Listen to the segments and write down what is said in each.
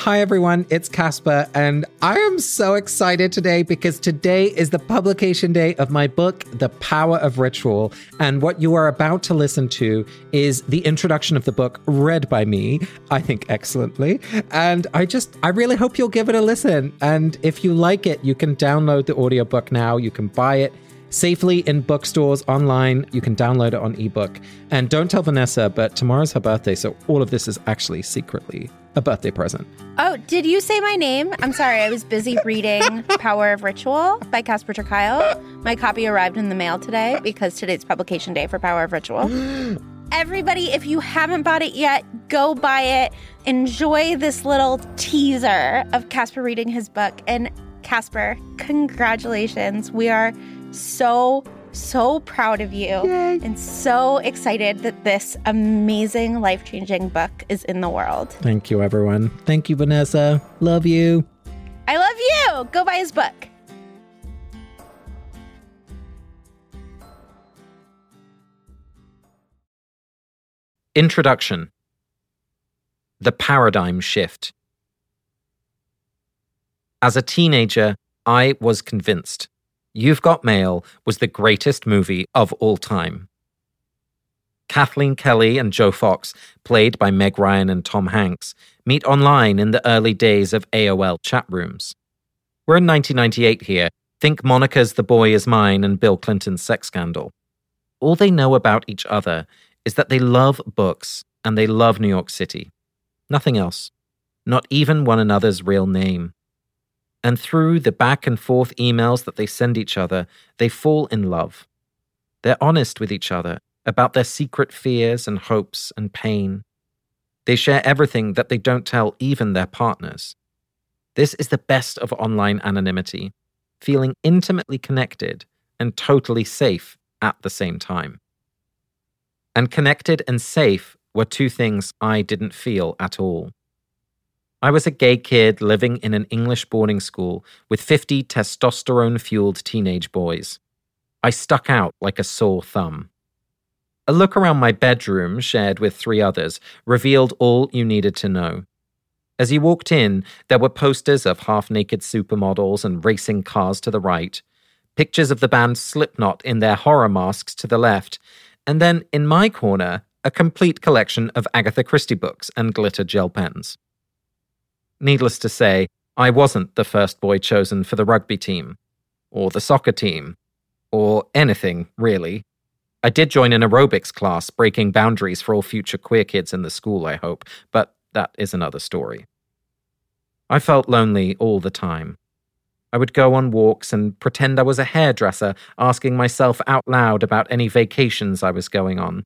Hi, everyone. It's Casper, and I am so excited today because today is the publication day of my book, The Power of Ritual. And what you are about to listen to is the introduction of the book read by me, I think excellently. And I just, I really hope you'll give it a listen. And if you like it, you can download the audiobook now, you can buy it safely in bookstores online. You can download it on ebook. And don't tell Vanessa, but tomorrow's her birthday, so all of this is actually secretly a birthday present. Oh, did you say my name? I'm sorry, I was busy reading Power of Ritual by Casper ter Kuile. My copy arrived in the mail today because today's publication day for Power of Ritual. Everybody, if you haven't bought it yet, go buy it. Enjoy this little teaser of Casper reading his book. And Casper, congratulations. We are so, so proud of you Yay. and so excited that this amazing, life changing book is in the world. Thank you, everyone. Thank you, Vanessa. Love you. I love you. Go buy his book. Introduction The Paradigm Shift. As a teenager, I was convinced You've Got Mail was the greatest movie of all time. Kathleen Kelly and Joe Fox, played by Meg Ryan and Tom Hanks, meet online in the early days of AOL chat rooms. We're in 1998 here. Think Monica's The Boy Is Mine and Bill Clinton's sex scandal. All they know about each other is that they love books and they love New York City. Nothing else. Not even one another's real name. And through the back and forth emails that they send each other, they fall in love. They're honest with each other about their secret fears and hopes and pain. They share everything that they don't tell even their partners. This is the best of online anonymity, feeling intimately connected and totally safe at the same time. And connected and safe were two things I didn't feel at all. I was a gay kid living in an English boarding school with 50 testosterone fueled teenage boys. I stuck out like a sore thumb. A look around my bedroom, shared with three others, revealed all you needed to know. As you walked in, there were posters of half naked supermodels and racing cars to the right, pictures of the band Slipknot in their horror masks to the left, and then in my corner, a complete collection of Agatha Christie books and glitter gel pens. Needless to say, I wasn't the first boy chosen for the rugby team, or the soccer team, or anything, really. I did join an aerobics class, breaking boundaries for all future queer kids in the school, I hope, but that is another story. I felt lonely all the time. I would go on walks and pretend I was a hairdresser, asking myself out loud about any vacations I was going on.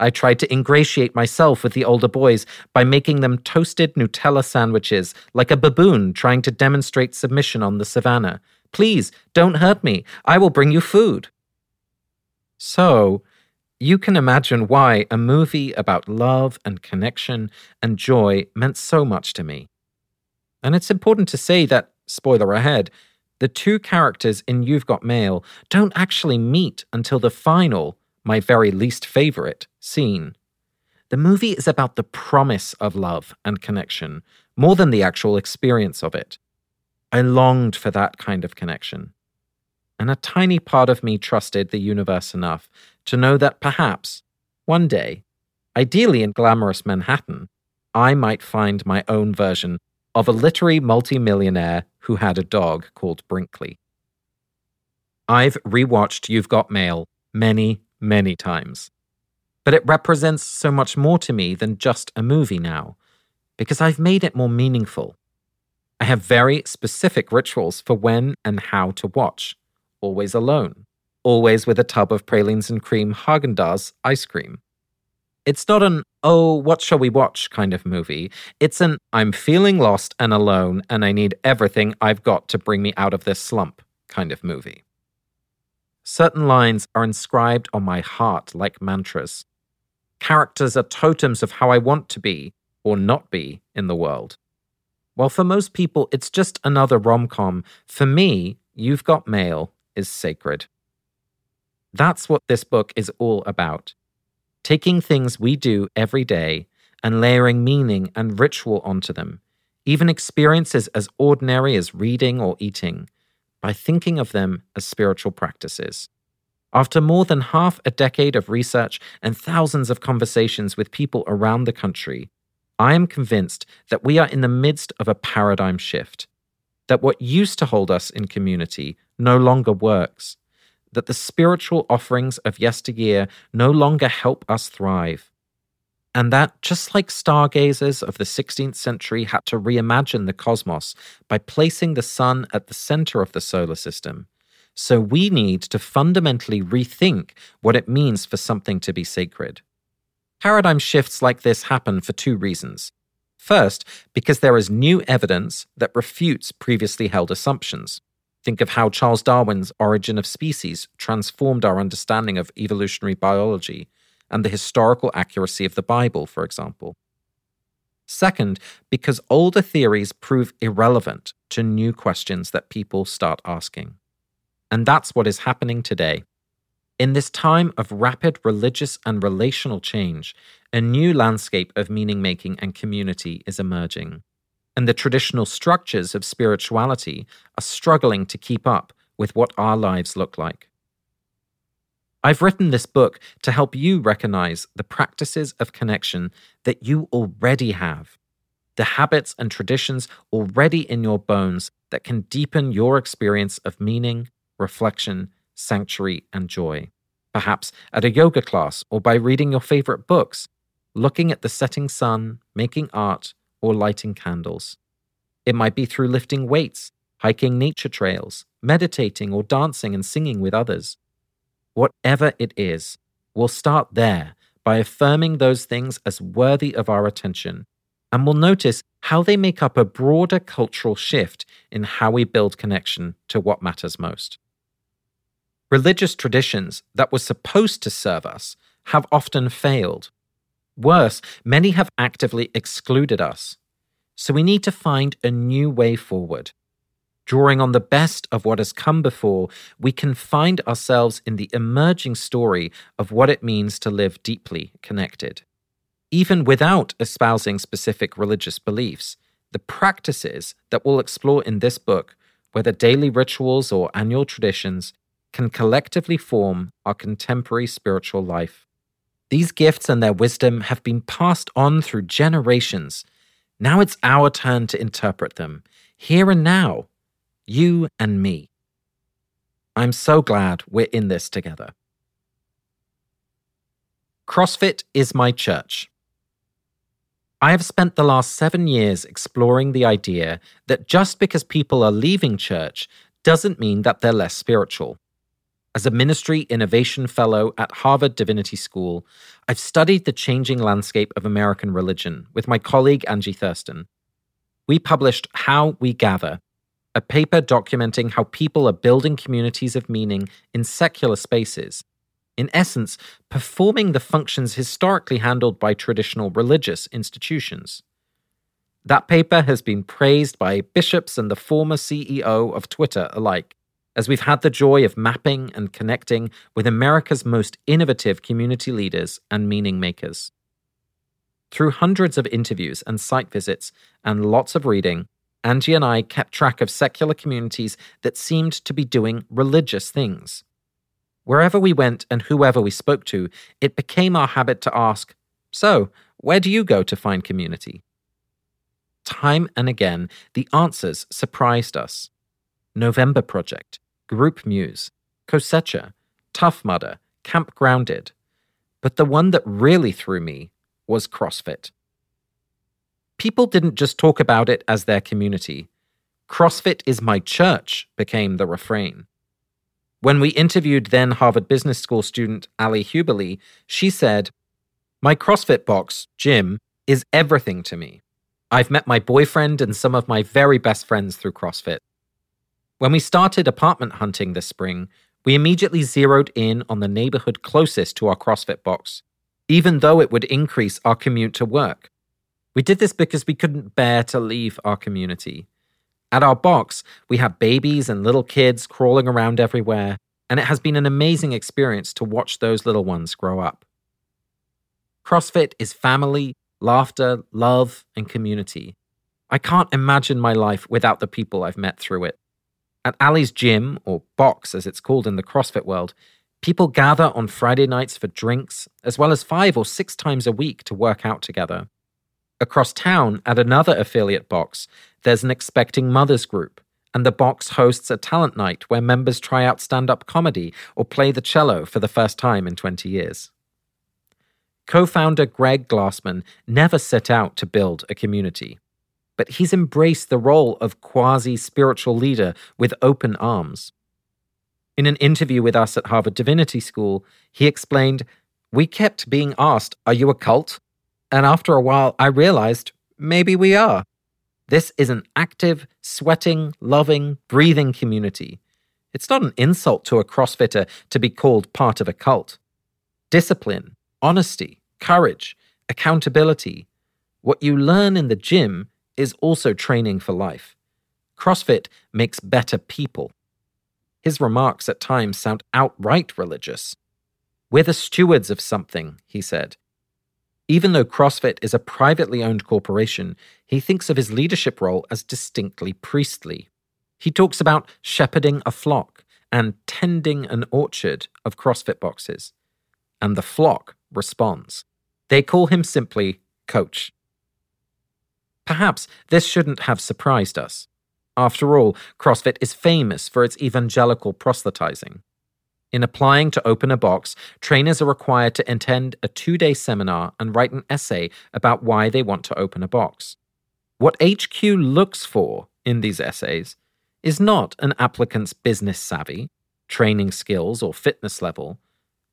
I tried to ingratiate myself with the older boys by making them toasted Nutella sandwiches, like a baboon trying to demonstrate submission on the savannah. Please, don't hurt me. I will bring you food. So, you can imagine why a movie about love and connection and joy meant so much to me. And it's important to say that, spoiler ahead, the two characters in You've Got Mail don't actually meet until the final, my very least favorite, scene. The movie is about the promise of love and connection more than the actual experience of it. I longed for that kind of connection. And a tiny part of me trusted the universe enough to know that perhaps, one day, ideally in glamorous Manhattan, I might find my own version of a literary multimillionaire who had a dog called Brinkley. I've rewatched You've Got Mail many, many times. But it represents so much more to me than just a movie now, because I've made it more meaningful. I have very specific rituals for when and how to watch. Always alone. Always with a tub of pralines and cream Haagen-Dazs ice cream. It's not an, oh, what shall we watch kind of movie. It's an, I'm feeling lost and alone and I need everything I've got to bring me out of this slump kind of movie. Certain lines are inscribed on my heart like mantras. Characters are totems of how I want to be or not be in the world. While for most people it's just another rom com, for me, You've Got Mail is sacred. That's what this book is all about taking things we do every day and layering meaning and ritual onto them, even experiences as ordinary as reading or eating, by thinking of them as spiritual practices. After more than half a decade of research and thousands of conversations with people around the country, I am convinced that we are in the midst of a paradigm shift. That what used to hold us in community no longer works. That the spiritual offerings of yesteryear no longer help us thrive. And that, just like stargazers of the 16th century had to reimagine the cosmos by placing the sun at the center of the solar system, so we need to fundamentally rethink what it means for something to be sacred. Paradigm shifts like this happen for two reasons. First, because there is new evidence that refutes previously held assumptions. Think of how Charles Darwin's Origin of Species transformed our understanding of evolutionary biology and the historical accuracy of the Bible, for example. Second, because older theories prove irrelevant to new questions that people start asking. And that's what is happening today. In this time of rapid religious and relational change, a new landscape of meaning making and community is emerging. And the traditional structures of spirituality are struggling to keep up with what our lives look like. I've written this book to help you recognize the practices of connection that you already have, the habits and traditions already in your bones that can deepen your experience of meaning, reflection, sanctuary, and joy. Perhaps at a yoga class or by reading your favorite books, looking at the setting sun, making art, or lighting candles. It might be through lifting weights, hiking nature trails, meditating, or dancing and singing with others. Whatever it is, we'll start there by affirming those things as worthy of our attention, and we'll notice how they make up a broader cultural shift in how we build connection to what matters most. Religious traditions that were supposed to serve us have often failed. Worse, many have actively excluded us. So we need to find a new way forward. Drawing on the best of what has come before, we can find ourselves in the emerging story of what it means to live deeply connected. Even without espousing specific religious beliefs, the practices that we'll explore in this book, whether daily rituals or annual traditions, can collectively form our contemporary spiritual life. These gifts and their wisdom have been passed on through generations. Now it's our turn to interpret them, here and now, you and me. I'm so glad we're in this together. CrossFit is my church. I have spent the last seven years exploring the idea that just because people are leaving church doesn't mean that they're less spiritual. As a ministry innovation fellow at Harvard Divinity School, I've studied the changing landscape of American religion with my colleague Angie Thurston. We published How We Gather, a paper documenting how people are building communities of meaning in secular spaces, in essence, performing the functions historically handled by traditional religious institutions. That paper has been praised by bishops and the former CEO of Twitter alike as we've had the joy of mapping and connecting with America's most innovative community leaders and meaning makers. Through hundreds of interviews and site visits and lots of reading, Angie and I kept track of secular communities that seemed to be doing religious things. Wherever we went and whoever we spoke to, it became our habit to ask, So, where do you go to find community? Time and again, the answers surprised us. November Project, Groupmuse, Cosecha, Tough Mudder, Camp Grounded. But the one that really threw me was CrossFit. People didn't just talk about it as their community. CrossFit is my church became the refrain. When we interviewed then Harvard Business School student Ali Huberly, she said, My CrossFit box, gym, is everything to me. I've met my boyfriend and some of my very best friends through CrossFit. When we started apartment hunting this spring, we immediately zeroed in on the neighborhood closest to our CrossFit box, even though it would increase our commute to work. We did this because we couldn't bear to leave our community. At our box, we have babies and little kids crawling around everywhere, and it has been an amazing experience to watch those little ones grow up. CrossFit is family, laughter, love, and community. I can't imagine my life without the people I've met through it. At Ali's gym, or box as it's called in the CrossFit world, people gather on Friday nights for drinks, as well as five or six times a week to work out together. Across town, at another affiliate box, there's an expecting mothers group, and the box hosts a talent night where members try out stand up comedy or play the cello for the first time in 20 years. Co founder Greg Glassman never set out to build a community, but he's embraced the role of quasi spiritual leader with open arms. In an interview with us at Harvard Divinity School, he explained, We kept being asked, Are you a cult? And after a while, I realized maybe we are. This is an active, sweating, loving, breathing community. It's not an insult to a CrossFitter to be called part of a cult. Discipline, honesty, courage, accountability. What you learn in the gym is also training for life. CrossFit makes better people. His remarks at times sound outright religious. We're the stewards of something, he said. Even though CrossFit is a privately owned corporation, he thinks of his leadership role as distinctly priestly. He talks about shepherding a flock and tending an orchard of CrossFit boxes. And the flock responds. They call him simply Coach. Perhaps this shouldn't have surprised us. After all, CrossFit is famous for its evangelical proselytizing. In applying to open a box, trainers are required to attend a two day seminar and write an essay about why they want to open a box. What HQ looks for in these essays is not an applicant's business savvy, training skills, or fitness level.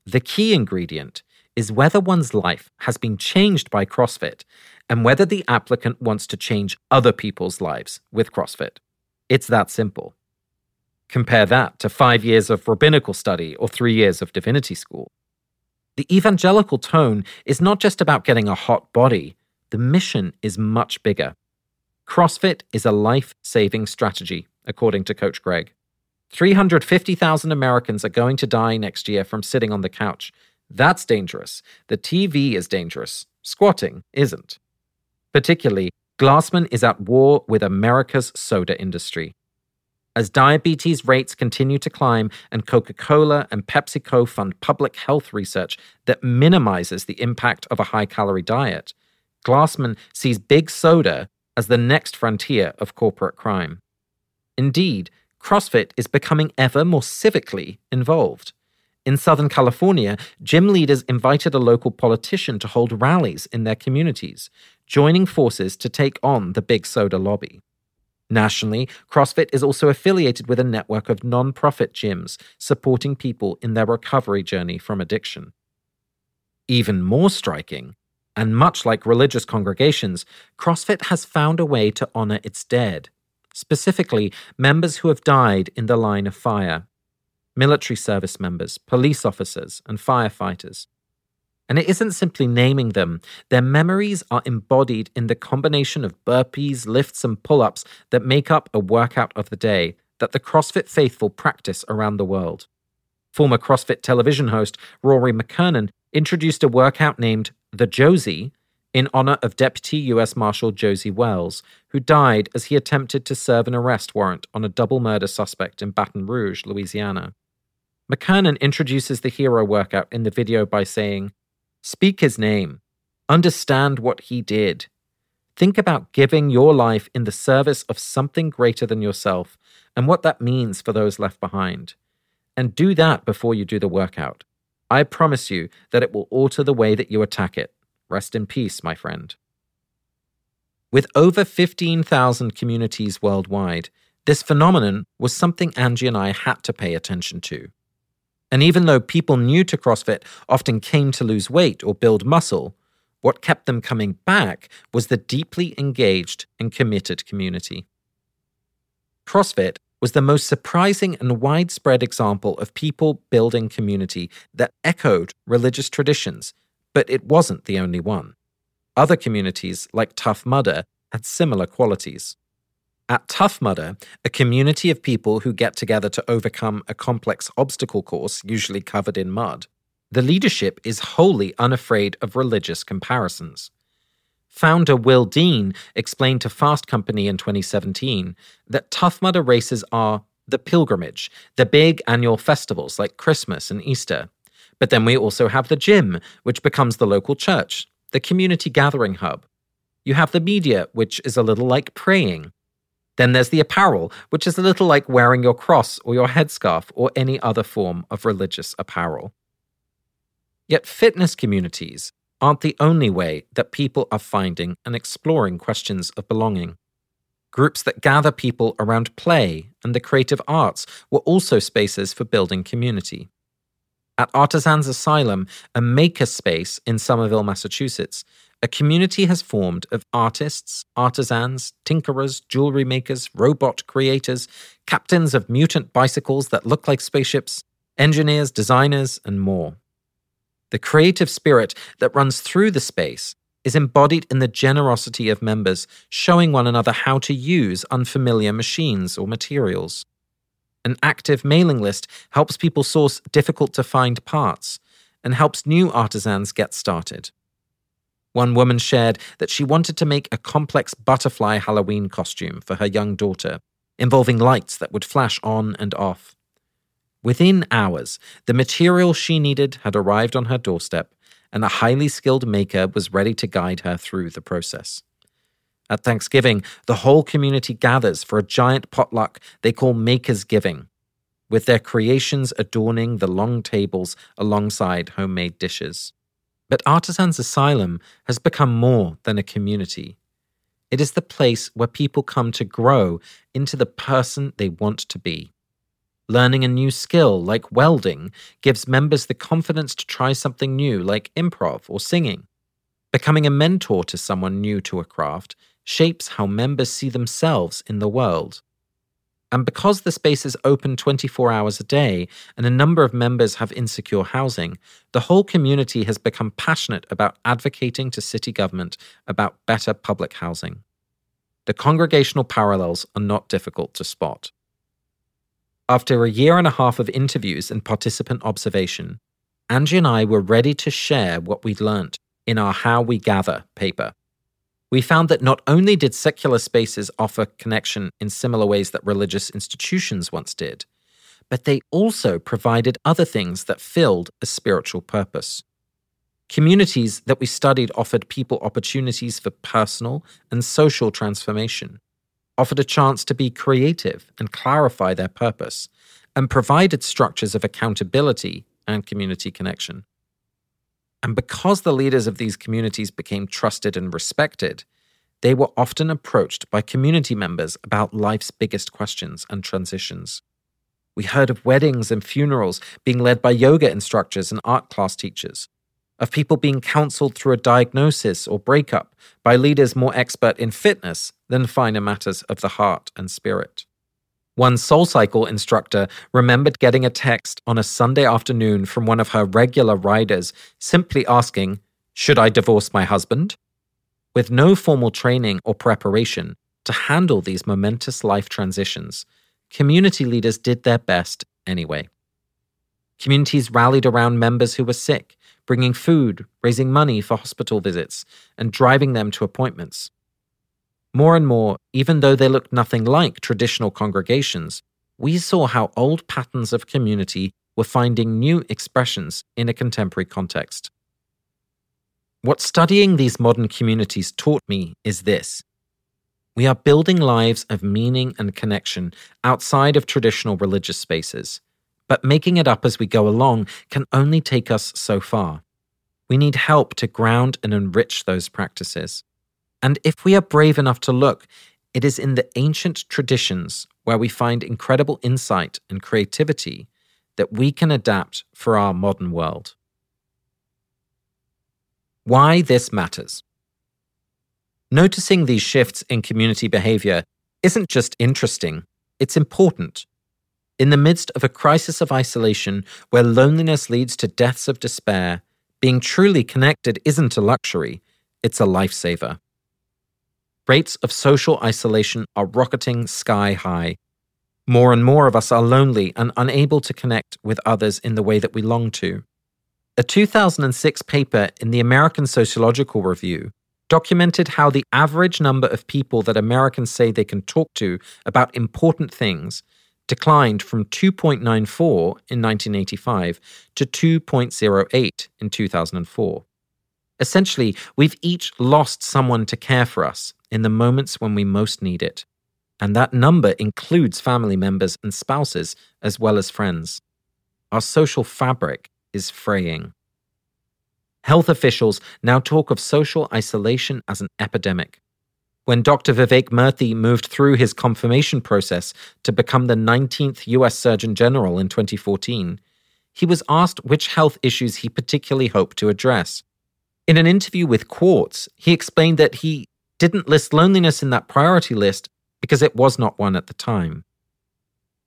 The key ingredient is whether one's life has been changed by CrossFit and whether the applicant wants to change other people's lives with CrossFit. It's that simple. Compare that to five years of rabbinical study or three years of divinity school. The evangelical tone is not just about getting a hot body, the mission is much bigger. CrossFit is a life saving strategy, according to Coach Greg. 350,000 Americans are going to die next year from sitting on the couch. That's dangerous. The TV is dangerous. Squatting isn't. Particularly, Glassman is at war with America's soda industry. As diabetes rates continue to climb and Coca Cola and PepsiCo fund public health research that minimizes the impact of a high calorie diet, Glassman sees big soda as the next frontier of corporate crime. Indeed, CrossFit is becoming ever more civically involved. In Southern California, gym leaders invited a local politician to hold rallies in their communities, joining forces to take on the big soda lobby. Nationally, CrossFit is also affiliated with a network of non profit gyms supporting people in their recovery journey from addiction. Even more striking, and much like religious congregations, CrossFit has found a way to honor its dead, specifically members who have died in the line of fire military service members, police officers, and firefighters. And it isn't simply naming them, their memories are embodied in the combination of burpees, lifts, and pull ups that make up a workout of the day that the CrossFit faithful practice around the world. Former CrossFit television host Rory McKernan introduced a workout named the Josie in honor of Deputy U.S. Marshal Josie Wells, who died as he attempted to serve an arrest warrant on a double murder suspect in Baton Rouge, Louisiana. McKernan introduces the hero workout in the video by saying, Speak his name. Understand what he did. Think about giving your life in the service of something greater than yourself and what that means for those left behind. And do that before you do the workout. I promise you that it will alter the way that you attack it. Rest in peace, my friend. With over 15,000 communities worldwide, this phenomenon was something Angie and I had to pay attention to. And even though people new to CrossFit often came to lose weight or build muscle, what kept them coming back was the deeply engaged and committed community. CrossFit was the most surprising and widespread example of people building community that echoed religious traditions, but it wasn't the only one. Other communities, like Tough Mudder, had similar qualities. At Tough Mudder, a community of people who get together to overcome a complex obstacle course, usually covered in mud, the leadership is wholly unafraid of religious comparisons. Founder Will Dean explained to Fast Company in 2017 that Tough Mudder races are the pilgrimage, the big annual festivals like Christmas and Easter. But then we also have the gym, which becomes the local church, the community gathering hub. You have the media, which is a little like praying. Then there's the apparel, which is a little like wearing your cross or your headscarf or any other form of religious apparel. Yet fitness communities aren't the only way that people are finding and exploring questions of belonging. Groups that gather people around play and the creative arts were also spaces for building community. At Artisans Asylum, a maker space in Somerville, Massachusetts, a community has formed of artists, artisans, tinkerers, jewelry makers, robot creators, captains of mutant bicycles that look like spaceships, engineers, designers, and more. The creative spirit that runs through the space is embodied in the generosity of members showing one another how to use unfamiliar machines or materials. An active mailing list helps people source difficult to find parts and helps new artisans get started. One woman shared that she wanted to make a complex butterfly Halloween costume for her young daughter, involving lights that would flash on and off. Within hours, the material she needed had arrived on her doorstep, and a highly skilled maker was ready to guide her through the process. At Thanksgiving, the whole community gathers for a giant potluck they call Maker's Giving, with their creations adorning the long tables alongside homemade dishes. But Artisans Asylum has become more than a community. It is the place where people come to grow into the person they want to be. Learning a new skill like welding gives members the confidence to try something new like improv or singing. Becoming a mentor to someone new to a craft shapes how members see themselves in the world. And because the space is open 24 hours a day and a number of members have insecure housing, the whole community has become passionate about advocating to city government about better public housing. The congregational parallels are not difficult to spot. After a year and a half of interviews and participant observation, Angie and I were ready to share what we'd learnt in our How We Gather paper. We found that not only did secular spaces offer connection in similar ways that religious institutions once did, but they also provided other things that filled a spiritual purpose. Communities that we studied offered people opportunities for personal and social transformation offered a chance to be creative and clarify their purpose, and provided structures of accountability and community connection. And because the leaders of these communities became trusted and respected, they were often approached by community members about life's biggest questions and transitions. We heard of weddings and funerals being led by yoga instructors and art class teachers, of people being counseled through a diagnosis or breakup by leaders more expert in fitness than finer matters of the heart and spirit. One SoulCycle instructor remembered getting a text on a Sunday afternoon from one of her regular riders simply asking, Should I divorce my husband? With no formal training or preparation to handle these momentous life transitions, community leaders did their best anyway. Communities rallied around members who were sick bringing food, raising money for hospital visits, and driving them to appointments. More and more, even though they looked nothing like traditional congregations, we saw how old patterns of community were finding new expressions in a contemporary context. What studying these modern communities taught me is this. We are building lives of meaning and connection outside of traditional religious spaces but making it up as we go along can only take us so far. We need help to ground and enrich those practices. And if we are brave enough to look, it is in the ancient traditions where we find incredible insight and creativity that we can adapt for our modern world. Why this matters. Noticing these shifts in community behavior isn't just interesting, it's important in the midst of a crisis of isolation where loneliness leads to deaths of despair, being truly connected isn't a luxury, it's a lifesaver. Rates of social isolation are rocketing sky high. More and more of us are lonely and unable to connect with others in the way that we long to. A 2006 paper in the American Sociological Review documented how the average number of people that Americans say they can talk to about important things declined from 2.94 in 1985 to 2.08 in 2004. Essentially, we've each lost someone to care for us in the moments when we most need it. And that number includes family members and spouses, as well as friends. Our social fabric is fraying. Health officials now talk of social isolation as an epidemic. When Dr. Vivek Murthy moved through his confirmation process to become the 19th US Surgeon General in 2014, he was asked which health issues he particularly hoped to address. In an interview with Quartz, he explained that he didn't list loneliness in that priority list because it was not one at the time.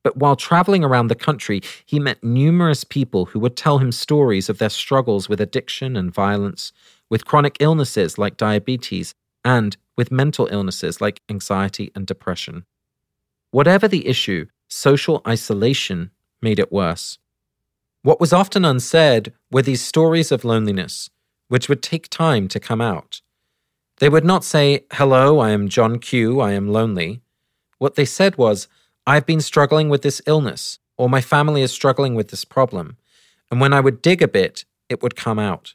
But while traveling around the country, he met numerous people who would tell him stories of their struggles with addiction and violence, with chronic illnesses like diabetes, and with mental illnesses like anxiety and depression. Whatever the issue, social isolation made it worse. What was often unsaid were these stories of loneliness, which would take time to come out. They would not say, Hello, I am John Q, I am lonely. What they said was, I've been struggling with this illness, or my family is struggling with this problem. And when I would dig a bit, it would come out.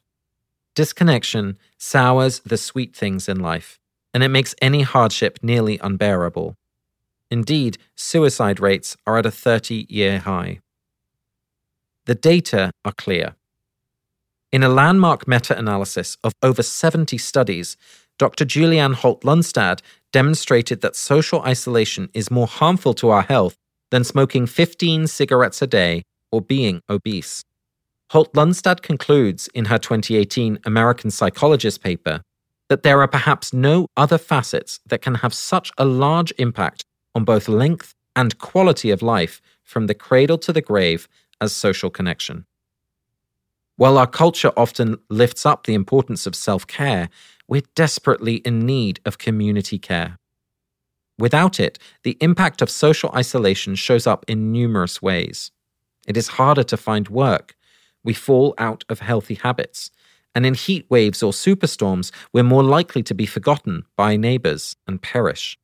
Disconnection sours the sweet things in life, and it makes any hardship nearly unbearable. Indeed, suicide rates are at a 30 year high. The data are clear. In a landmark meta analysis of over 70 studies, Dr. Julianne Holt Lunstad demonstrated that social isolation is more harmful to our health than smoking 15 cigarettes a day or being obese. Holt Lunstad concludes in her 2018 American Psychologist paper that there are perhaps no other facets that can have such a large impact on both length and quality of life from the cradle to the grave as social connection. While our culture often lifts up the importance of self care, we're desperately in need of community care. Without it, the impact of social isolation shows up in numerous ways. It is harder to find work. We fall out of healthy habits. And in heat waves or superstorms, we're more likely to be forgotten by neighbors and perish.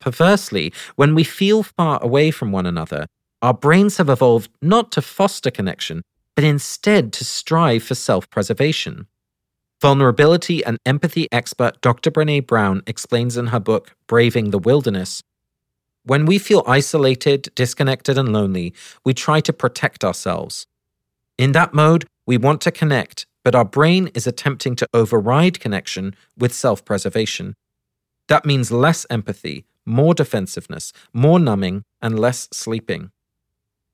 Perversely, when we feel far away from one another, our brains have evolved not to foster connection, but instead to strive for self preservation. Vulnerability and empathy expert Dr. Brene Brown explains in her book, Braving the Wilderness When we feel isolated, disconnected, and lonely, we try to protect ourselves. In that mode, we want to connect, but our brain is attempting to override connection with self preservation. That means less empathy, more defensiveness, more numbing, and less sleeping.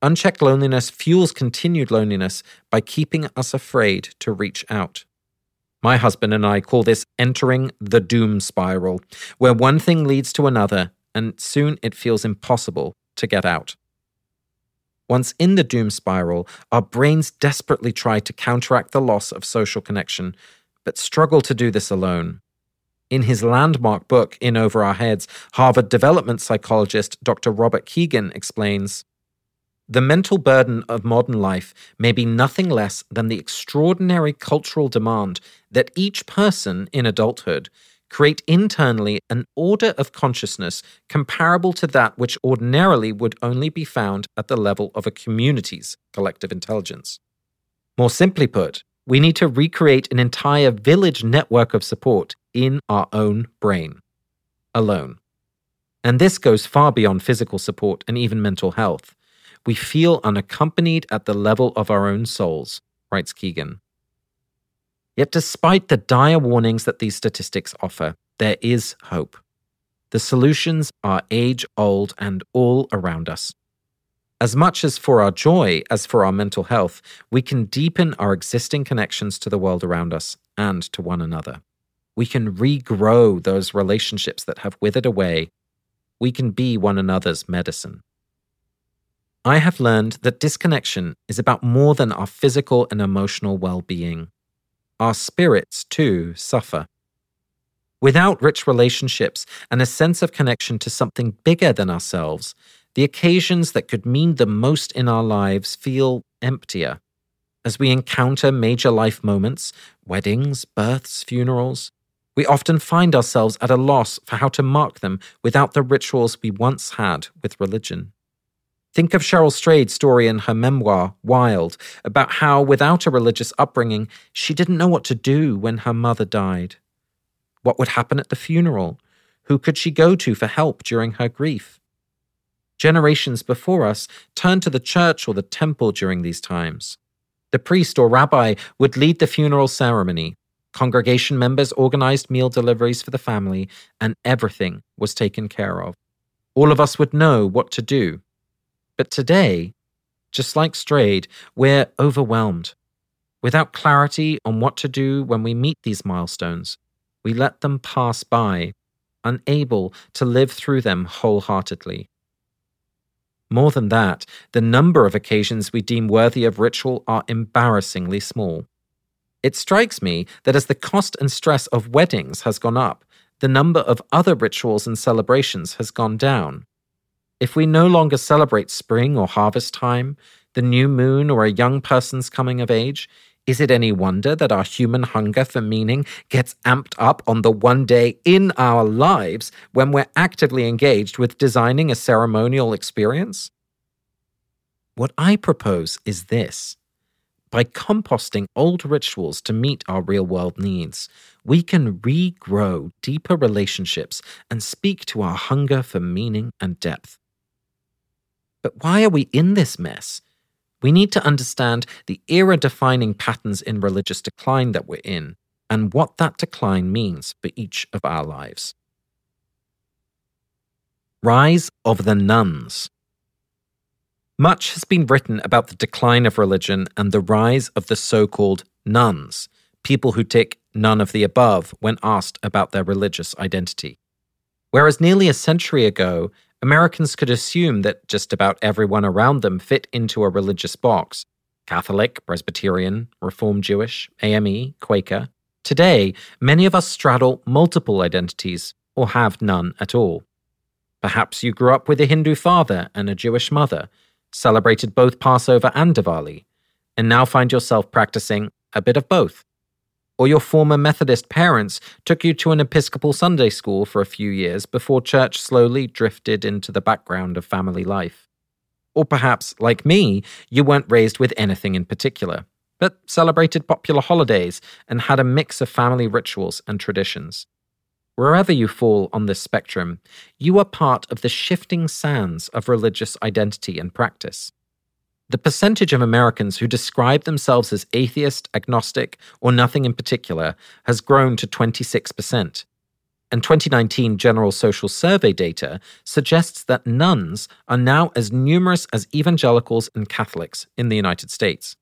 Unchecked loneliness fuels continued loneliness by keeping us afraid to reach out. My husband and I call this entering the doom spiral, where one thing leads to another, and soon it feels impossible to get out. Once in the doom spiral, our brains desperately try to counteract the loss of social connection, but struggle to do this alone. In his landmark book, In Over Our Heads, Harvard development psychologist Dr. Robert Kegan explains the mental burden of modern life may be nothing less than the extraordinary cultural demand that each person in adulthood create internally an order of consciousness comparable to that which ordinarily would only be found at the level of a community's collective intelligence. More simply put, we need to recreate an entire village network of support in our own brain, alone. And this goes far beyond physical support and even mental health we feel unaccompanied at the level of our own souls, writes Kegan. Yet, despite the dire warnings that these statistics offer, there is hope. The solutions are age old and all around us. As much as for our joy as for our mental health, we can deepen our existing connections to the world around us and to one another. We can regrow those relationships that have withered away. We can be one another's medicine. I have learned that disconnection is about more than our physical and emotional well being. Our spirits, too, suffer. Without rich relationships and a sense of connection to something bigger than ourselves, the occasions that could mean the most in our lives feel emptier. As we encounter major life moments, weddings, births, funerals, We often find ourselves at a loss for how to mark them without the rituals we once had with religion. Think of Cheryl Strayed's story in her memoir, Wild, about how, without a religious upbringing, she didn't know what to do when her mother died. What would happen at the funeral? Who could she go to for help during her grief? Generations before us turned to the church or the temple during these times. The priest or rabbi would lead the funeral ceremony. Congregation members organized meal deliveries for the family, and everything was taken care of. All of us would know what to do. But today, just like Strayed, we're overwhelmed. Without clarity on what to do when we meet these milestones, we let them pass by, unable to live through them wholeheartedly. More than that, the number of occasions we deem worthy of ritual are embarrassingly small. It strikes me that as the cost and stress of weddings has gone up, the number of other rituals and celebrations has gone down. If we no longer celebrate spring or harvest time, the new moon, or a young person's coming of age, is it any wonder that our human hunger for meaning gets amped up on the one day in our lives when we're actively engaged with designing a ceremonial experience? What I propose is this. By composting old rituals to meet our real world needs, we can regrow deeper relationships and speak to our hunger for meaning and depth. But why are we in this mess? We need to understand the era defining patterns in religious decline that we're in and what that decline means for each of our lives. Rise of the Nones. Much has been written about the decline of religion and the rise of the so called nones, people who tick none of the above when asked about their religious identity. Whereas nearly a century ago, Americans could assume that just about everyone around them fit into a religious box Catholic, Presbyterian, Reformed Jewish, AME, Quaker. Today, many of us straddle multiple identities or have none at all. Perhaps you grew up with a Hindu father and a Jewish mother, celebrated both Passover and Diwali, and now find yourself practicing a bit of both or your former Methodist parents took you to an Episcopal Sunday school for a few years before church slowly drifted into the background of family life. Or perhaps, like me, you weren't raised with anything in particular, but celebrated popular holidays and had a mix of family rituals and traditions. Wherever you fall on this spectrum, you are part of the shifting sands of religious identity and practice. The percentage of Americans who describe themselves as atheist, agnostic, or nothing in particular has grown to 26%. And 2019 General Social Survey data suggests that nones are now as numerous as evangelicals and Catholics in the United States.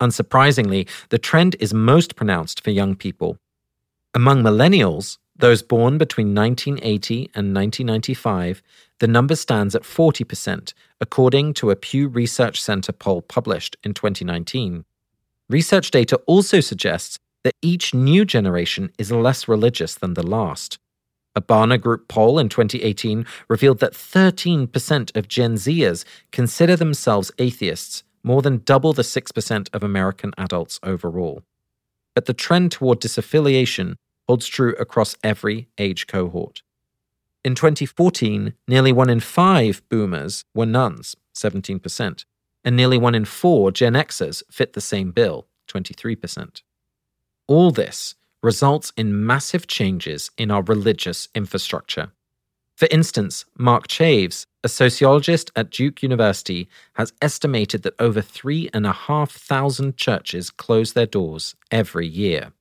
Unsurprisingly, the trend is most pronounced for young people. Among millennials, those born between 1980 and 1995, the number stands at 40%, according to a Pew Research Center poll published in 2019. Research data also suggests that each new generation is less religious than the last. A Barna Group poll in 2018 revealed that 13% of Gen Zers consider themselves atheists, more than double the 6% of American adults overall. But the trend toward disaffiliation holds true across every age cohort. In 2014, nearly one in five boomers were nones, 17%, and nearly one in four Gen Xers fit the same bill, 23%. All this results in massive changes in our religious infrastructure. For instance, Mark Chaves, a sociologist at Duke University, has estimated that over 3,500 churches close their doors every year.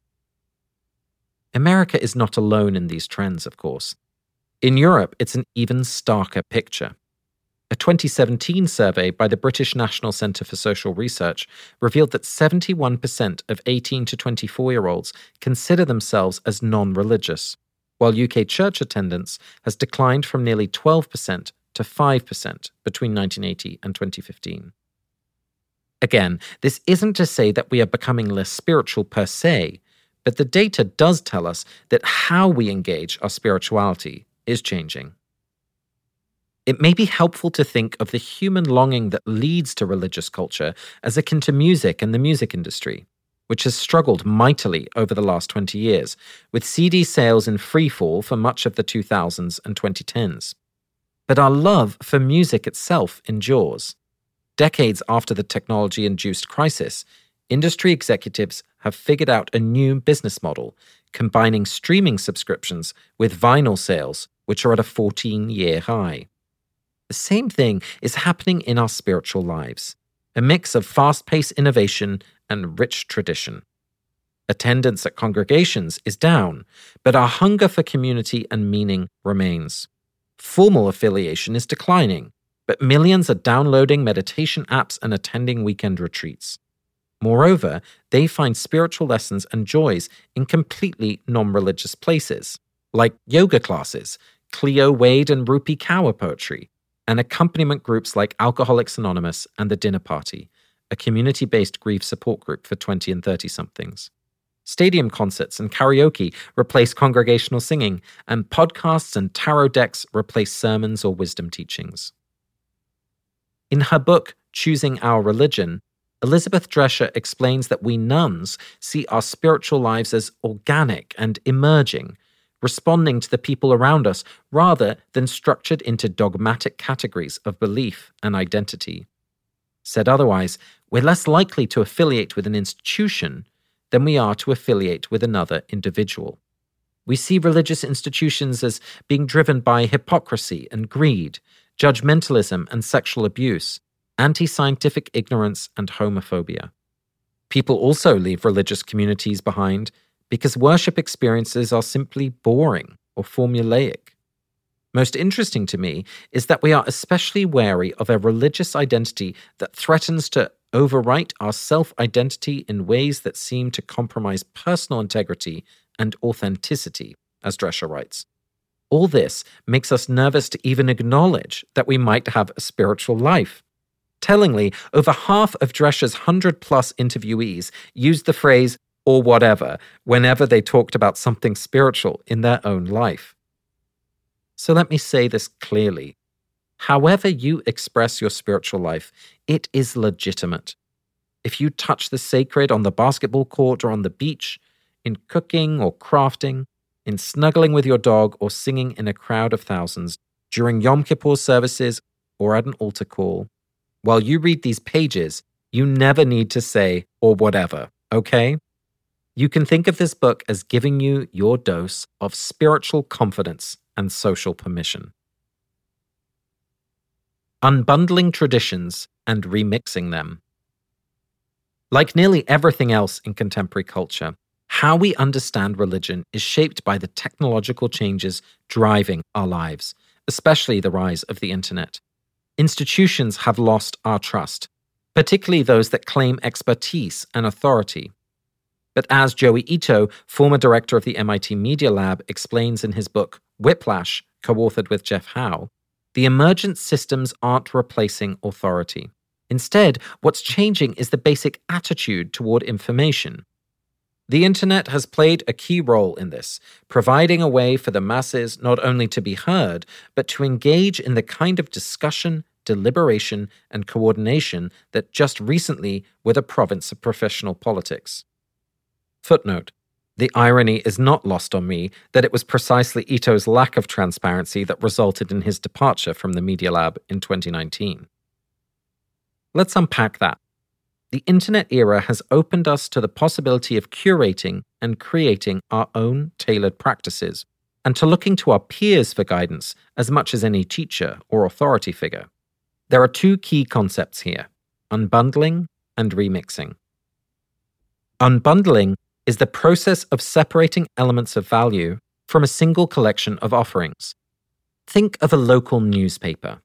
America is not alone in these trends, of course. In Europe, it's an even starker picture. A 2017 survey by the British National Centre for Social Research revealed that 71% of 18 to 24 year olds consider themselves as non religious, while UK church attendance has declined from nearly 12% to 5% between 1980 and 2015. Again, this isn't to say that we are becoming less spiritual per se, but the data does tell us that how we engage our spirituality is changing. It may be helpful to think of the human longing that leads to religious culture as akin to music and the music industry, which has struggled mightily over the last 20 years, with CD sales in freefall for much of the 2000s and 2010s. But our love for music itself endures. Decades after the technology induced crisis, industry executives have figured out a new business model, combining streaming subscriptions with vinyl sales, which are at a 14 year high. The same thing is happening in our spiritual lives a mix of fast paced innovation and rich tradition. Attendance at congregations is down, but our hunger for community and meaning remains. Formal affiliation is declining, but millions are downloading meditation apps and attending weekend retreats. Moreover, they find spiritual lessons and joys in completely non religious places, like yoga classes, Cleo Wade and Rupi Kaur poetry, and accompaniment groups like Alcoholics Anonymous and The Dinner Party, a community based grief support group for 20 and 30 somethings. Stadium concerts and karaoke replace congregational singing, and podcasts and tarot decks replace sermons or wisdom teachings. In her book, Choosing Our Religion, Elizabeth Drescher explains that we nones see our spiritual lives as organic and emerging, responding to the people around us rather than structured into dogmatic categories of belief and identity. Said otherwise, we're less likely to affiliate with an institution than we are to affiliate with another individual. We see religious institutions as being driven by hypocrisy and greed, judgmentalism and sexual abuse, anti scientific ignorance, and homophobia. People also leave religious communities behind because worship experiences are simply boring or formulaic. Most interesting to me is that we are especially wary of a religious identity that threatens to overwrite our self identity in ways that seem to compromise personal integrity and authenticity, as Drescher writes. All this makes us nervous to even acknowledge that we might have a spiritual life. Tellingly, over half of Drescher's 100 plus interviewees used the phrase, or whatever, whenever they talked about something spiritual in their own life. So let me say this clearly. However, you express your spiritual life, it is legitimate. If you touch the sacred on the basketball court or on the beach, in cooking or crafting, in snuggling with your dog or singing in a crowd of thousands, during Yom Kippur services or at an altar call, while you read these pages, you never need to say, or whatever, okay? You can think of this book as giving you your dose of spiritual confidence and social permission. Unbundling traditions and remixing them. Like nearly everything else in contemporary culture, how we understand religion is shaped by the technological changes driving our lives, especially the rise of the internet institutions have lost our trust, particularly those that claim expertise and authority. But as Joi Ito, former director of the MIT Media Lab, explains in his book Whiplash, co authored with Jeff Howe, the emergent systems aren't replacing authority. Instead, what's changing is the basic attitude toward information. The internet has played a key role in this, providing a way for the masses not only to be heard, but to engage in the kind of discussion, deliberation, and coordination that just recently were the province of professional politics. Footnote The irony is not lost on me that it was precisely Ito's lack of transparency that resulted in his departure from the Media Lab in 2019. Let's unpack that the internet era has opened us to the possibility of curating and creating our own tailored practices, and to looking to our peers for guidance as much as any teacher or authority figure. There are two key concepts here unbundling and remixing. Unbundling is the process of separating elements of value from a single collection of offerings. Think of a local newspaper.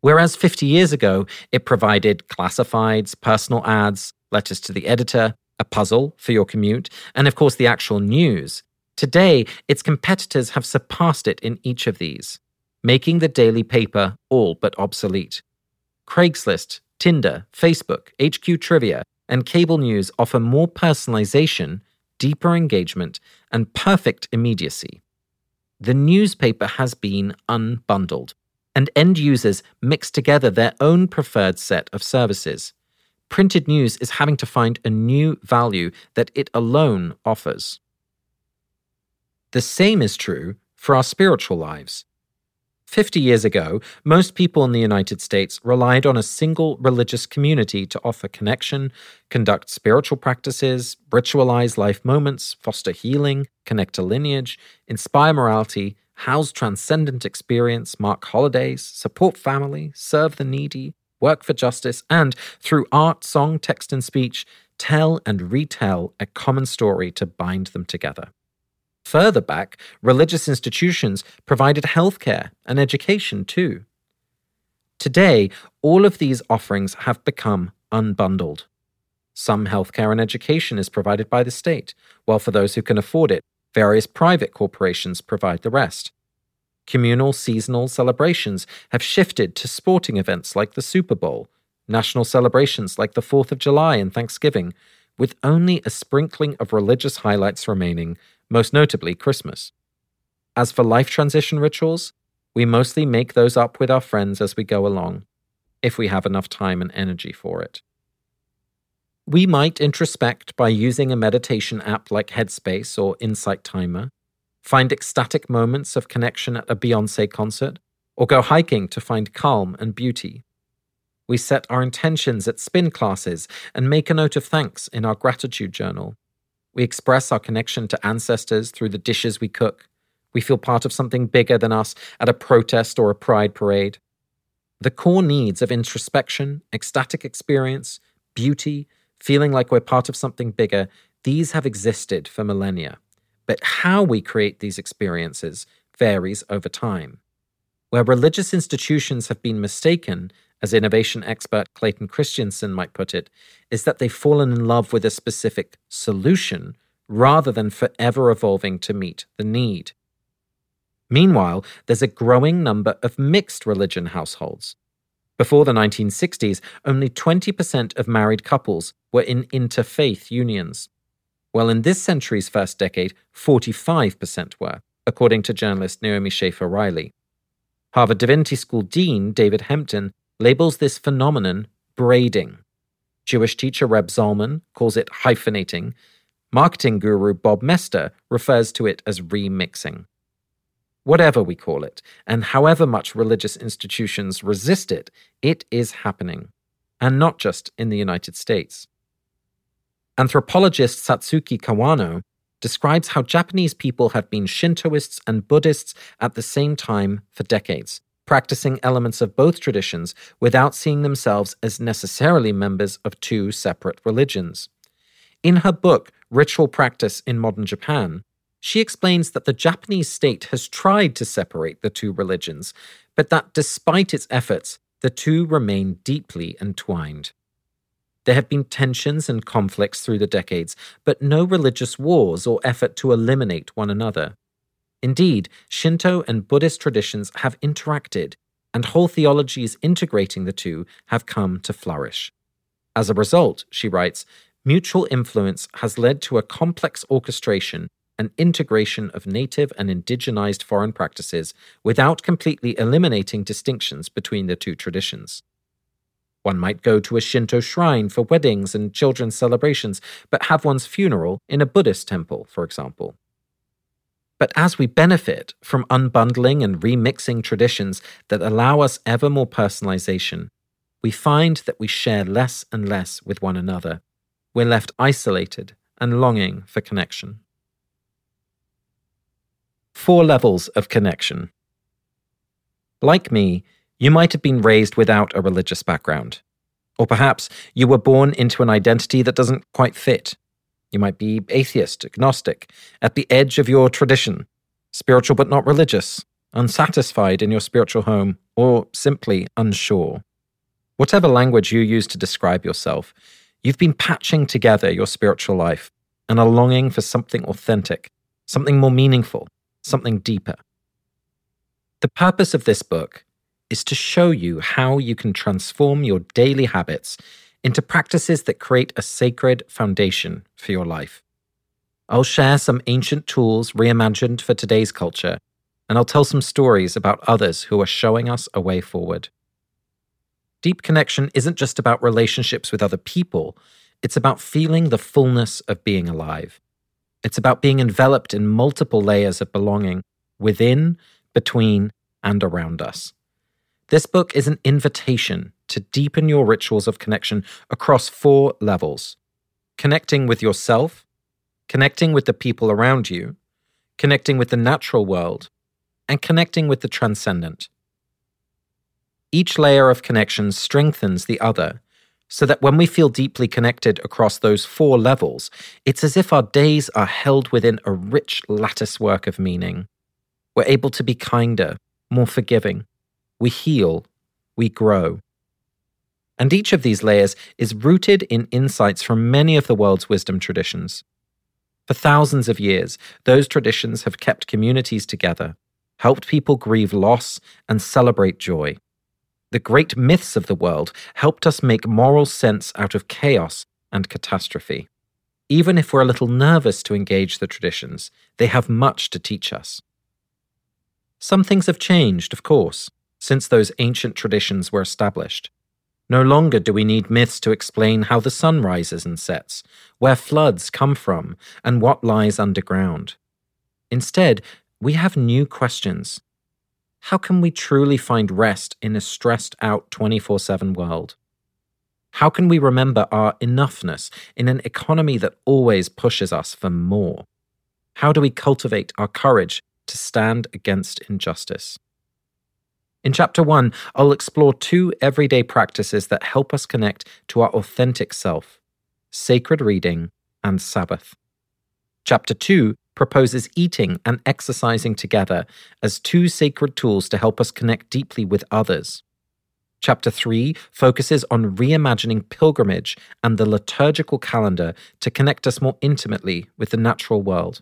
Whereas 50 years ago, it provided classifieds, personal ads, letters to the editor, a puzzle for your commute, and of course the actual news. Today, its competitors have surpassed it in each of these, making the daily paper all but obsolete. Craigslist, Tinder, Facebook, HQ Trivia, and cable news offer more personalization, deeper engagement, and perfect immediacy. The newspaper has been unbundled and end users mix together their own preferred set of services. printed news is having to find a new value that it alone offers. The same is true for our spiritual lives. 50 years ago, most people in the United States relied on a single religious community to offer connection, conduct spiritual practices, ritualize life moments, foster healing, connect to lineage, inspire morality, house transcendent experience, mark holidays, support family, serve the needy, work for justice, and through art, song, text, and speech, tell and retell a common story to bind them together. Further back, religious institutions provided healthcare and education too. Today, all of these offerings have become unbundled. Some healthcare and education is provided by the state, while for those who can afford it, various private corporations provide the rest. Communal seasonal celebrations have shifted to sporting events like the Super Bowl, national celebrations like the 4th of July and Thanksgiving, with only a sprinkling of religious highlights remaining most notably Christmas. As for life transition rituals, we mostly make those up with our friends as we go along, if we have enough time and energy for it. We might introspect by using a meditation app like Headspace or Insight Timer, find ecstatic moments of connection at a Beyonce concert, or go hiking to find calm and beauty. We set our intentions at spin classes and make a note of thanks in our gratitude journal. We express our connection to ancestors through the dishes we cook. We feel part of something bigger than us at a protest or a pride parade. The core needs of introspection, ecstatic experience, beauty, feeling like we're part of something bigger, these have existed for millennia. But how we create these experiences varies over time. Where religious institutions have been mistaken, as innovation expert Clayton Christensen might put it, is that they've fallen in love with a specific solution rather than forever evolving to meet the need. Meanwhile, there's a growing number of mixed religion households. Before the 1960s, only 20% of married couples were in interfaith unions. Well, in this century's first decade, 45% were, according to journalist Naomi Schaefer Riley. Harvard Divinity School Dean David Hempton labels this phenomenon braiding. Jewish teacher Reb Zalman calls it hyphenating. Marketing guru Bob Moesta refers to it as remixing. Whatever we call it, and however much religious institutions resist it, it is happening. And not just in the United States. Anthropologist Satsuki Kawano describes how Japanese people have been Shintoists and Buddhists at the same time for decades, practicing elements of both traditions without seeing themselves as necessarily members of two separate religions. In her book, Ritual Practice in Modern Japan, she explains that the Japanese state has tried to separate the two religions, but that despite its efforts, the two remain deeply entwined. There have been tensions and conflicts through the decades, but no religious wars or effort to eliminate one another. Indeed, Shinto and Buddhist traditions have interacted, and whole theologies integrating the two have come to flourish. As a result, she writes, mutual influence has led to a complex orchestration and integration of native and indigenized foreign practices without completely eliminating distinctions between the two traditions. One might go to a Shinto shrine for weddings and children's celebrations, but have one's funeral in a Buddhist temple, for example. But as we benefit from unbundling and remixing traditions that allow us ever more personalization, we find that we share less and less with one another. We're left isolated and longing for connection. Four levels of connection. Like me, you might have been raised without a religious background. Or perhaps you were born into an identity that doesn't quite fit you might be atheist, agnostic, at the edge of your tradition, spiritual but not religious, unsatisfied in your spiritual home, or simply unsure. Whatever language you use to describe yourself, you've been patching together your spiritual life and are longing for something authentic, something more meaningful, something deeper. The purpose of this book is to show you how you can transform your daily habits into practices that create a sacred foundation for your life. I'll share some ancient tools reimagined for today's culture, and I'll tell some stories about others who are showing us a way forward. Deep connection isn't just about relationships with other people, it's about feeling the fullness of being alive. It's about being enveloped in multiple layers of belonging within, between, and around us. This book is an invitation to deepen your rituals of connection across four levels connecting with yourself, connecting with the people around you, connecting with the natural world, and connecting with the transcendent. Each layer of connection strengthens the other, so that when we feel deeply connected across those four levels, it's as if our days are held within a rich lattice work of meaning. We're able to be kinder, more forgiving. We heal, we grow. And each of these layers is rooted in insights from many of the world's wisdom traditions. For thousands of years, those traditions have kept communities together, helped people grieve loss, and celebrate joy. The great myths of the world helped us make moral sense out of chaos and catastrophe. Even if we're a little nervous to engage the traditions, they have much to teach us. Some things have changed, of course, since those ancient traditions were established. No longer do we need myths to explain how the sun rises and sets, where floods come from, and what lies underground. Instead, we have new questions how can we truly find rest in a stressed out 24 7 world? How can we remember our enoughness in an economy that always pushes us for more? How do we cultivate our courage to stand against injustice? In Chapter 1, I'll explore two everyday practices that help us connect to our authentic self sacred reading and Sabbath. Chapter 2 proposes eating and exercising together as two sacred tools to help us connect deeply with others. Chapter 3 focuses on reimagining pilgrimage and the liturgical calendar to connect us more intimately with the natural world.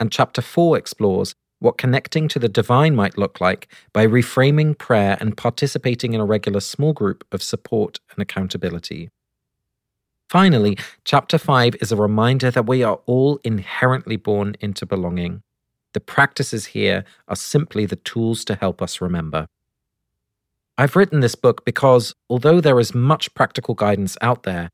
And Chapter 4 explores what connecting to the divine might look like by reframing prayer and participating in a regular small group of support and accountability. Finally, chapter 5 is a reminder that we are all inherently born into belonging. The practices here are simply the tools to help us remember. I've written this book because, although there is much practical guidance out there,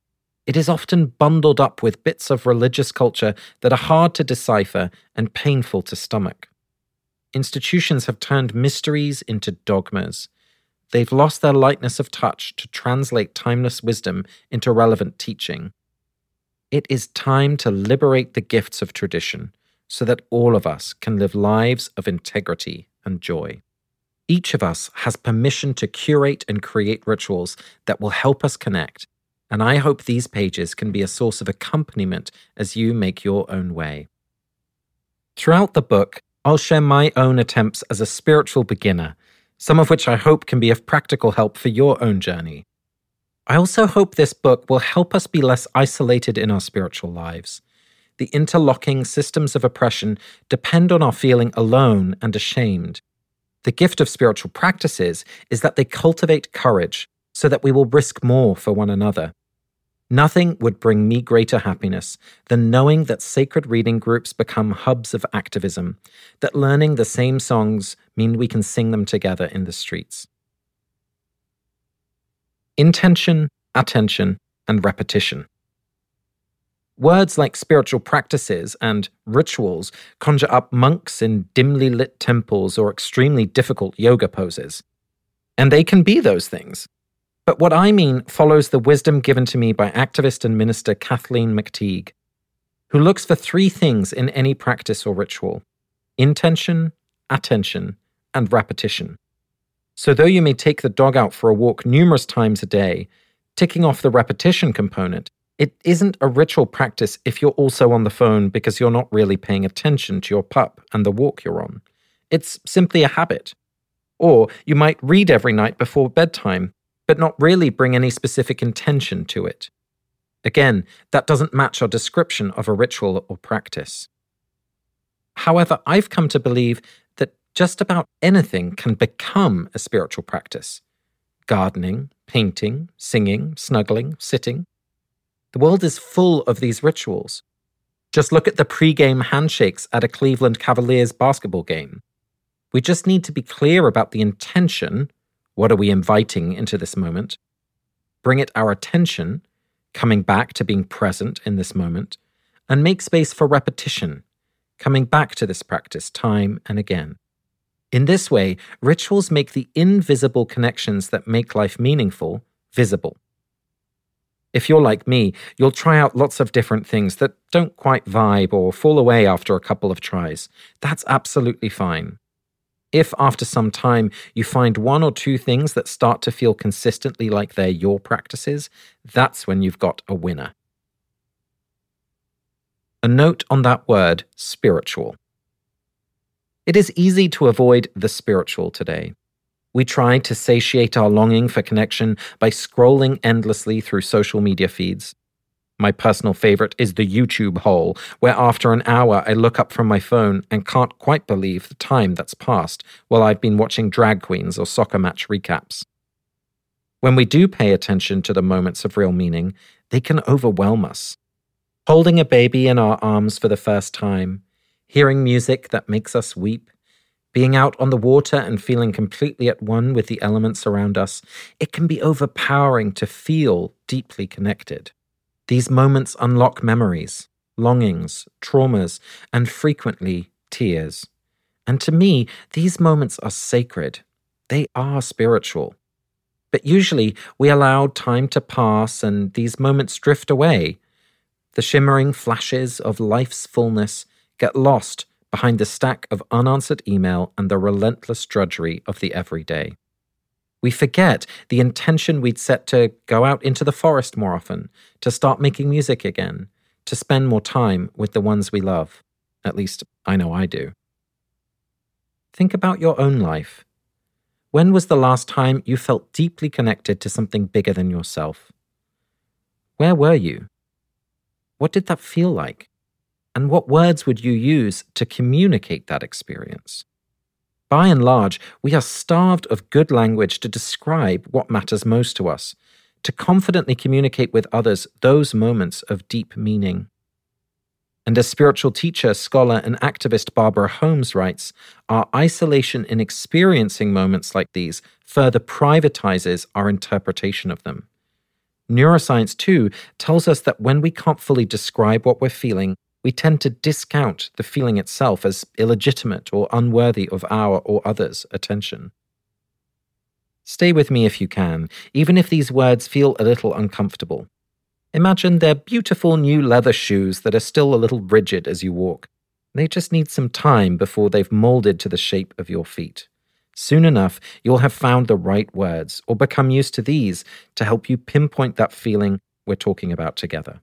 it is often bundled up with bits of religious culture that are hard to decipher and painful to stomach. Institutions have turned mysteries into dogmas, They've lost their lightness of touch to translate timeless wisdom into relevant teaching. It is time to liberate the gifts of tradition so that all of us can live lives of integrity and joy. Each of us has permission to curate and create rituals that will help us connect, and I hope these pages can be a source of accompaniment as you make your own way. Throughout the book, I'll share my own attempts as a spiritual beginner some of which I hope can be of practical help for your own journey. I also hope this book will help us be less isolated in our spiritual lives. The interlocking systems of oppression depend on our feeling alone and ashamed. The gift of spiritual practices is that they cultivate courage so that we will risk more for one another. Nothing would bring me greater happiness than knowing that sacred reading groups become hubs of activism, that learning the same songs mean we can sing them together in the streets. Intention, attention, and repetition. Words like spiritual practices and rituals conjure up monks in dimly lit temples or extremely difficult yoga poses. And they can be those things. But what I mean follows the wisdom given to me by activist and minister Kathleen McTigue, who looks for three things in any practice or ritual intention, attention, and repetition. So, though you may take the dog out for a walk numerous times a day, ticking off the repetition component, it isn't a ritual practice if you're also on the phone because you're not really paying attention to your pup and the walk you're on. It's simply a habit. Or you might read every night before bedtime but not really bring any specific intention to it. Again, that doesn't match our description of a ritual or practice. However, I've come to believe that just about anything can become a spiritual practice gardening, painting, singing, snuggling, sitting. The world is full of these rituals. Just look at the pre-game handshakes at a Cleveland Cavaliers basketball game. We just need to be clear about the intention What are we inviting into this moment? Bring it our attention, coming back to being present in this moment, and make space for repetition, coming back to this practice time and again. In this way, rituals make the invisible connections that make life meaningful visible. If you're like me, you'll try out lots of different things that don't quite vibe or fall away after a couple of tries. That's absolutely fine. If after some time you find one or two things that start to feel consistently like they're your practices, that's when you've got a winner. A note on that word, spiritual. It is easy to avoid the spiritual today. We try to satiate our longing for connection by scrolling endlessly through social media feeds. My personal favorite is the YouTube hole, where after an hour I look up from my phone and can't quite believe the time that's passed while I've been watching drag queens or soccer match recaps. When we do pay attention to the moments of real meaning, they can overwhelm us. Holding a baby in our arms for the first time, hearing music that makes us weep, being out on the water and feeling completely at one with the elements around us, it can be overpowering to feel deeply connected. These moments unlock memories, longings, traumas, and frequently tears. And to me, these moments are sacred. They are spiritual. But usually we allow time to pass and these moments drift away. The shimmering flashes of life's fullness get lost behind the stack of unanswered email and the relentless drudgery of the everyday. We forget the intention we'd set to go out into the forest more often, to start making music again, to spend more time with the ones we love. At least, I know I do. Think about your own life. When was the last time you felt deeply connected to something bigger than yourself? Where were you? What did that feel like? And what words would you use to communicate that experience? By and large, we are starved of good language to describe what matters most to us, to confidently communicate with others those moments of deep meaning. And as spiritual teacher, scholar, and activist Barbara Holmes writes, our isolation in experiencing moments like these further privatizes our interpretation of them. Neuroscience, too, tells us that when we can't fully describe what we're feeling, we tend to discount the feeling itself as illegitimate or unworthy of our or others' attention. Stay with me if you can, even if these words feel a little uncomfortable. Imagine they're beautiful new leather shoes that are still a little rigid as you walk. They just need some time before they've molded to the shape of your feet. Soon enough, you'll have found the right words or become used to these to help you pinpoint that feeling we're talking about together.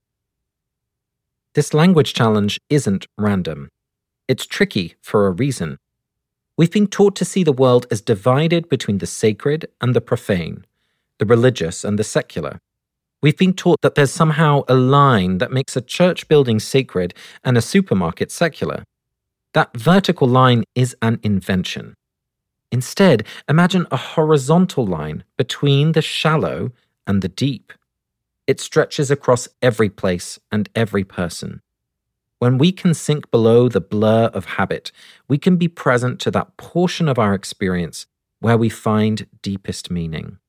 This language challenge isn't random. It's tricky for a reason. We've been taught to see the world as divided between the sacred and the profane, the religious and the secular. We've been taught that there's somehow a line that makes a church building sacred and a supermarket secular. That vertical line is an invention. Instead, imagine a horizontal line between the shallow and the deep. It stretches across every place and every person. When we can sink below the blur of habit, we can be present to that portion of our experience where we find deepest meaning.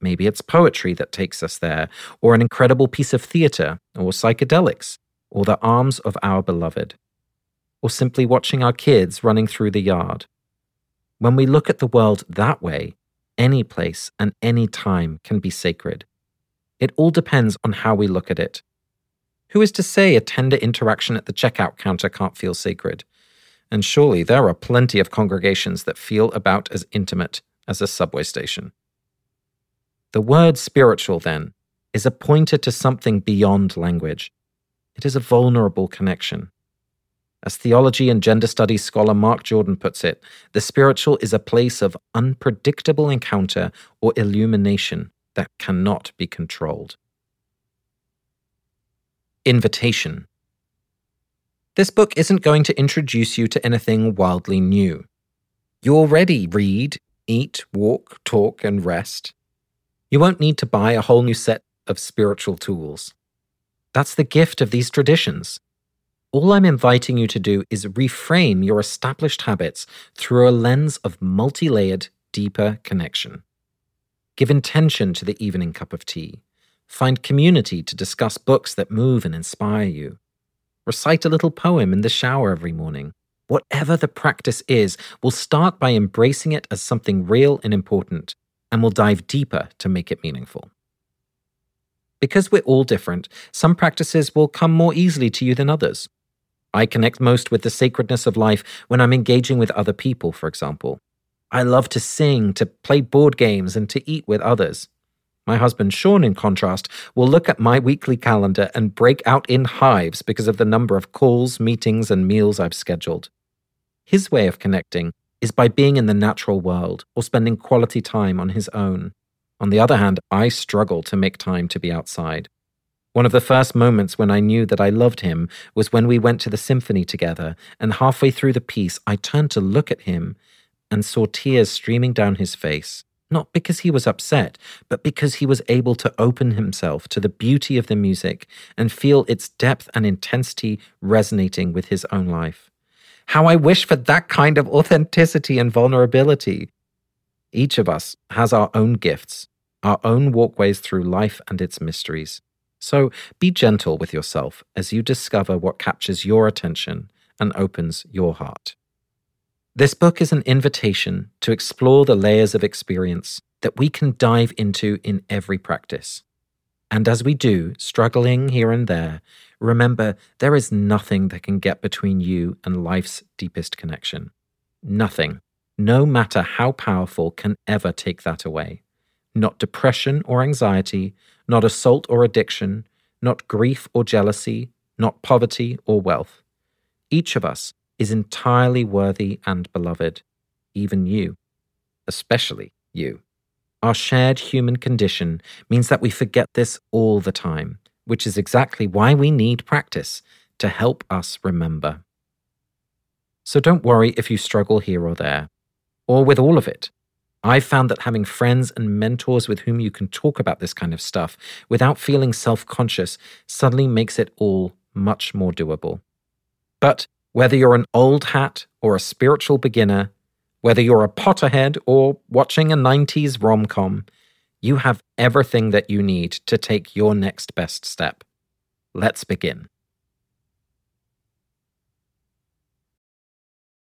Maybe it's poetry that takes us there, or an incredible piece of theatre, or psychedelics, or the arms of our beloved, or simply watching our kids running through the yard. When we look at the world that way, any place and any time can be sacred. It all depends on how we look at it. Who is to say a tender interaction at the checkout counter can't feel sacred? And surely there are plenty of congregations that feel about as intimate as a subway station. The word spiritual, then, is a pointer to something beyond language. It is a vulnerable connection. As theology and gender studies scholar Mark Jordan puts it, the spiritual is a place of unpredictable encounter or illumination that cannot be controlled. Invitation. This book isn't going to introduce you to anything wildly new. You already read, eat, walk, talk, and rest. You won't need to buy a whole new set of spiritual tools. That's the gift of these traditions. All I'm inviting you to do is reframe your established habits through a lens of multi layered, deeper connection. Give intention to the evening cup of tea. Find community to discuss books that move and inspire you. Recite a little poem in the shower every morning. Whatever the practice is, we'll start by embracing it as something real and important, and we'll dive deeper to make it meaningful. Because we're all different, some practices will come more easily to you than others. I connect most with the sacredness of life when I'm engaging with other people, for example. I love to sing, to play board games, and to eat with others. My husband Sean, in contrast, will look at my weekly calendar and break out in hives because of the number of calls, meetings, and meals I've scheduled. His way of connecting is by being in the natural world or spending quality time on his own. On the other hand, I struggle to make time to be outside. One of the first moments when I knew that I loved him was when we went to the symphony together, and halfway through the piece, I turned to look at him and saw tears streaming down his face not because he was upset, but because he was able to open himself to the beauty of the music and feel its depth and intensity resonating with his own life. How I wish for that kind of authenticity and vulnerability. Each of us has our own gifts, our own walkways through life and its mysteries. So be gentle with yourself as you discover what captures your attention and opens your heart. This book is an invitation to explore the layers of experience that we can dive into in every practice. And as we do, struggling here and there, remember there is nothing that can get between you and life's deepest connection. Nothing, no matter how powerful, can ever take that away. Not depression or anxiety, not assault or addiction, not grief or jealousy, not poverty or wealth. Each of us is entirely worthy and beloved, even you, especially you. Our shared human condition means that we forget this all the time, which is exactly why we need practice to help us remember. So don't worry if you struggle here or there, or with all of it. I've found that having friends and mentors with whom you can talk about this kind of stuff without feeling self conscious suddenly makes it all much more doable. But whether you're an old hat or a spiritual beginner, whether you're a Potterhead or watching a 90s rom com, you have everything that you need to take your next best step. Let's begin.